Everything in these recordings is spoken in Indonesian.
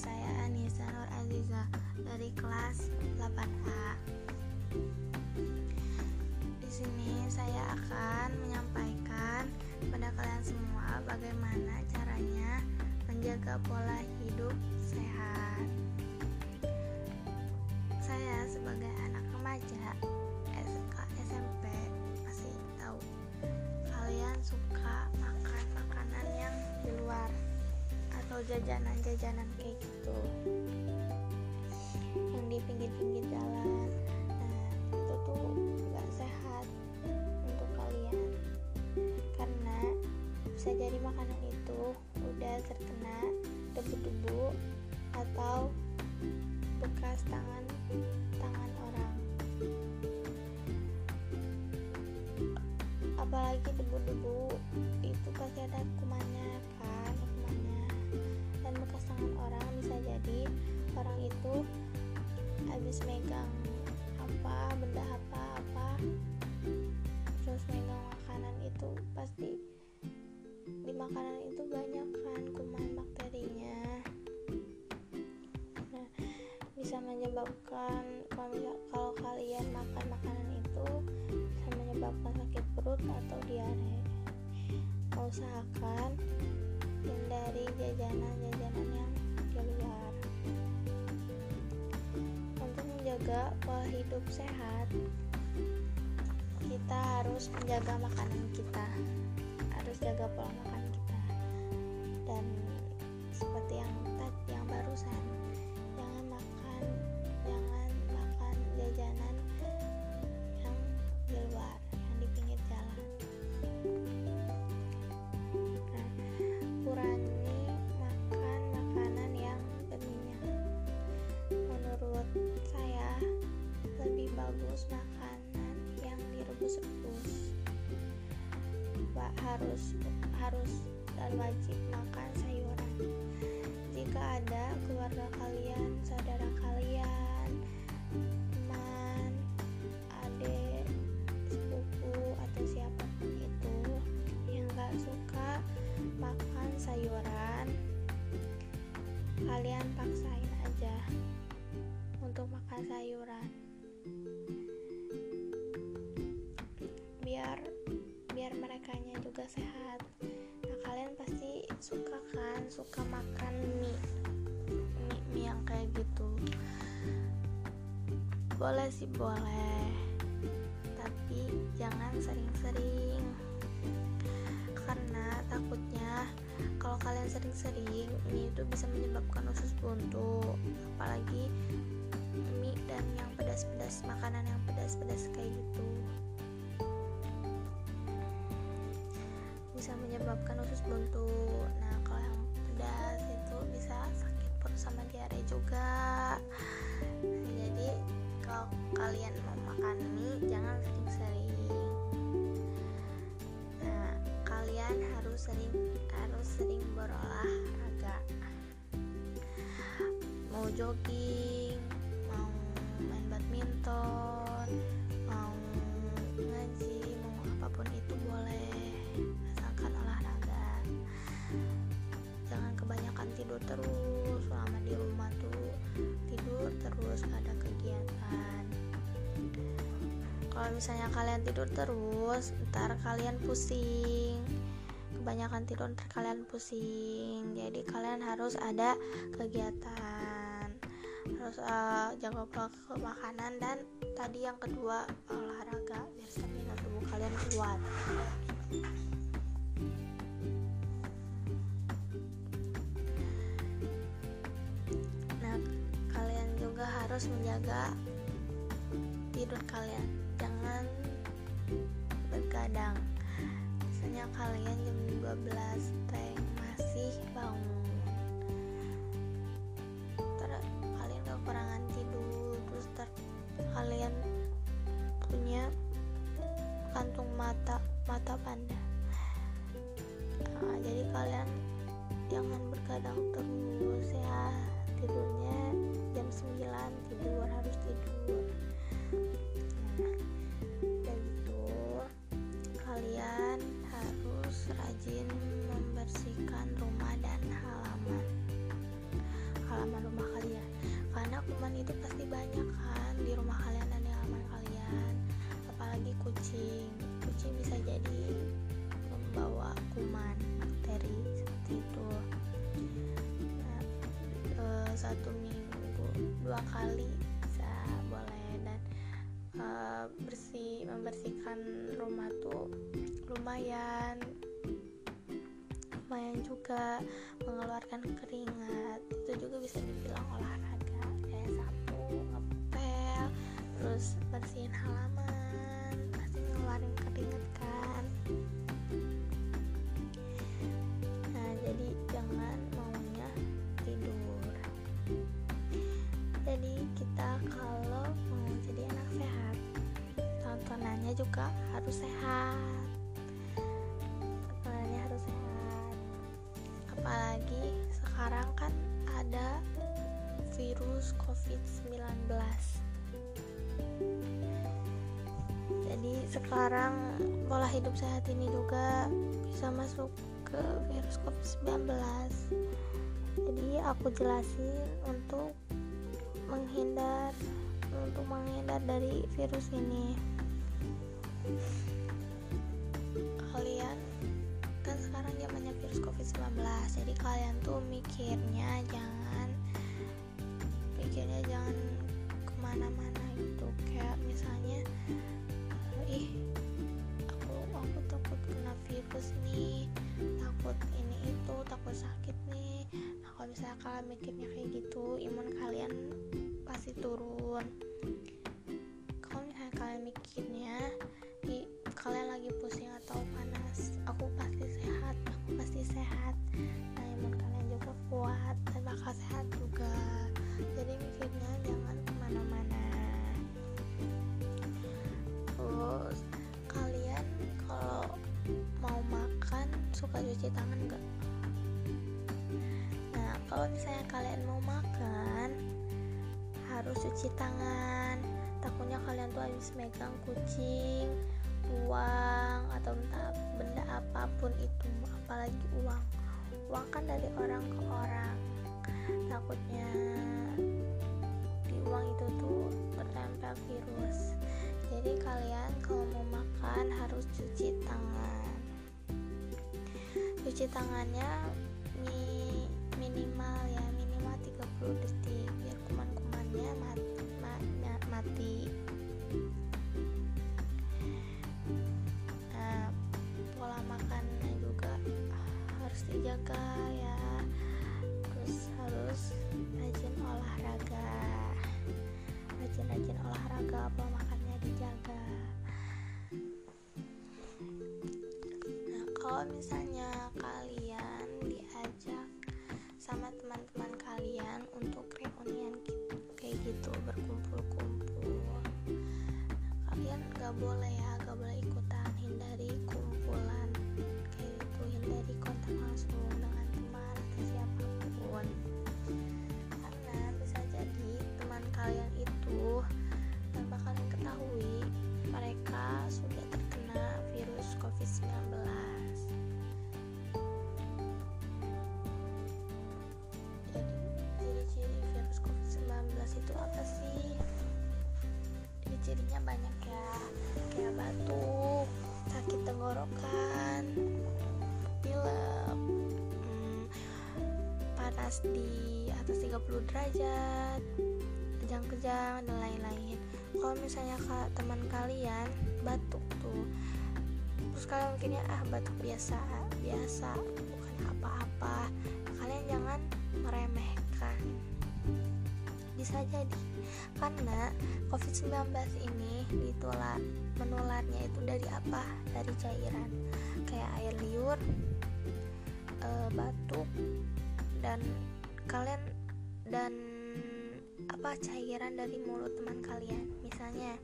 saya Anissa Nur Aziza dari kelas 8A. Di sini saya akan menyampaikan kepada kalian semua bagaimana caranya menjaga pola hidup sehat. Saya sebagai anak remaja SK SMP masih tahu kalian suka makan makanan yang di luar jajanan-jajanan kayak gitu. Yang di pinggir-pinggir jalan. Nah itu tuh gak sehat untuk kalian. Karena bisa jadi makanan itu udah terkena debu-debu atau bekas tangan tangan makanan itu banyak kan kuman bakterinya. Nah bisa menyebabkan kalau, kalau kalian makan makanan itu bisa menyebabkan sakit perut atau diare. Usahakan hindari jajanan-jajanan yang di luar. Untuk menjaga pola hidup sehat kita harus menjaga makanan kita. Harus jaga pola makan dan seperti yang tadi yang barusan jangan makan jangan makan jajanan yang di luar yang di pinggir jalan. Nah kurangi makan makanan yang berminyak. Menurut saya lebih bagus makanan yang direbus-rebus. Harus harus dan wajib suka makan mie mie, mie yang kayak gitu. Boleh sih boleh. Tapi jangan sering-sering. Karena takutnya kalau kalian sering-sering mie itu bisa menyebabkan usus buntu. Apalagi mie dan yang pedas-pedas makanan yang pedas-pedas kayak gitu. Bisa menyebabkan usus buntu. Nah pedas itu bisa sakit perut sama diare juga. Jadi kalau kalian mau makan mie jangan sering-sering. Nah kalian harus sering harus sering berolahraga mau jogging mau main badminton misalnya kalian tidur terus ntar kalian pusing. Kebanyakan tidur ntar kalian pusing. Jadi kalian harus ada kegiatan. Harus uh, jaga pola makanan dan tadi yang kedua olahraga biar stamina tubuh kalian kuat. Nah kalian juga harus menjaga tidur kalian. Jangan bergadang misalnya kalian jam 12 teng masih bangun. Ntar kalian kekurangan tidur. Terus ntar kalian punya kantung mata mata panda itu pasti banyak kan di rumah kalian dan di halaman kalian. Apalagi kucing. Kucing bisa jadi membawa kuman bakteri seperti itu. Nah, e, satu minggu dua kali bisa boleh. Dan e, bersih membersihkan rumah tuh lumayan lumayan juga mengeluarkan keringat. Itu juga bisa dibilang olahraga terus bersihin halaman pasti ngeluarin keringat kan. Nah jadi jangan maunya tidur. Jadi kita kalau mau jadi anak sehat tontonannya juga harus sehat. Apalagi sekarang kan ada virus COVID-19 sekarang pola hidup sehat ini juga bisa masuk ke virus COVID-19 jadi aku jelasin untuk menghindar untuk menghindar dari virus ini. Kalian kan sekarang zamannya virus covid-19 jadi kalian tuh mikirnya jangan mikirnya jangan ke mana-mana gitu. Kayak misalnya ih aku aku takut kena virus nih. Takut ini itu takut sakit nih. Nah kalau misalnya kalian mikirnya kayak gitu imun kalian suka cuci tangan nggak? Nah kalau misalnya kalian mau makan harus cuci tangan. Takutnya kalian tuh habis megang kucing uang atau entah benda apa pun itu apalagi uang. Uang kan dari orang ke orang. Takutnya di uang itu tuh tertempel virus. Jadi kalian kalau mau makan harus cuci cuci tangannya mi minimal ya minimal 30 detik biar kuman-kumannya mati, mati dijaga ya terus harus rajin olahraga. Rajin-rajin olahraga pola makannya dijaga. Nah kalau misalnya tenggorokan pilek hmm, panas di atas 30 derajat kejang-kejang dan lain-lain. Kalau misalnya kak teman kalian batuk tuh. Terus kalian mikirnya ah batuk biasa biasa bukan apa-apa. Kalian jangan meremehkan. Bisa jadi karena COVID-19 ini ditular menularnya itu dari apa? Dari cairan kayak air liur, e, batuk dan kalian dan apa cairan dari mulut teman kalian. Misalnya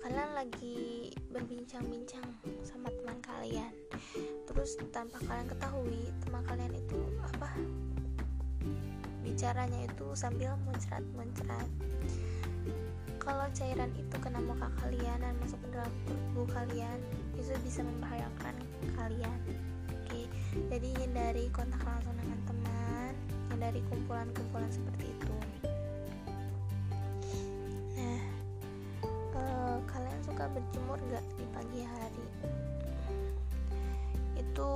kalian lagi berbincang-bincang sama teman kalian terus tanpa kalian ketahui teman kalian itu apa bicaranya itu sambil muncrat-muncrat kalau cairan itu kena muka kalian dan masuk ke dalam tubuh kalian itu bisa membahayakan kalian. Oke jadi hindari kontak langsung dengan teman hindari kumpulan-kumpulan seperti itu. Nah uh, kalian suka berjemur gak di pagi hari? Itu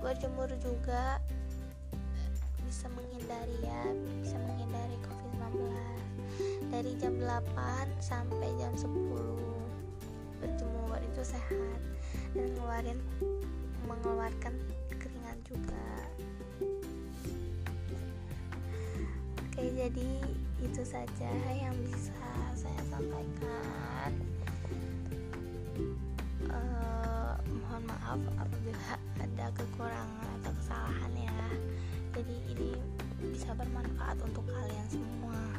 berjemur juga bisa menghindari ya bisa menghindari covid 19 dari jam 8 sampai jam 10 berjemur itu sehat dan ngeluarin mengeluarkan keringat juga. Oke jadi itu saja yang bisa saya sampaikan. Uh, mohon maaf apabila ada kekurangan atau kesalahan ya. Jadi ini bisa bermanfaat untuk kalian semua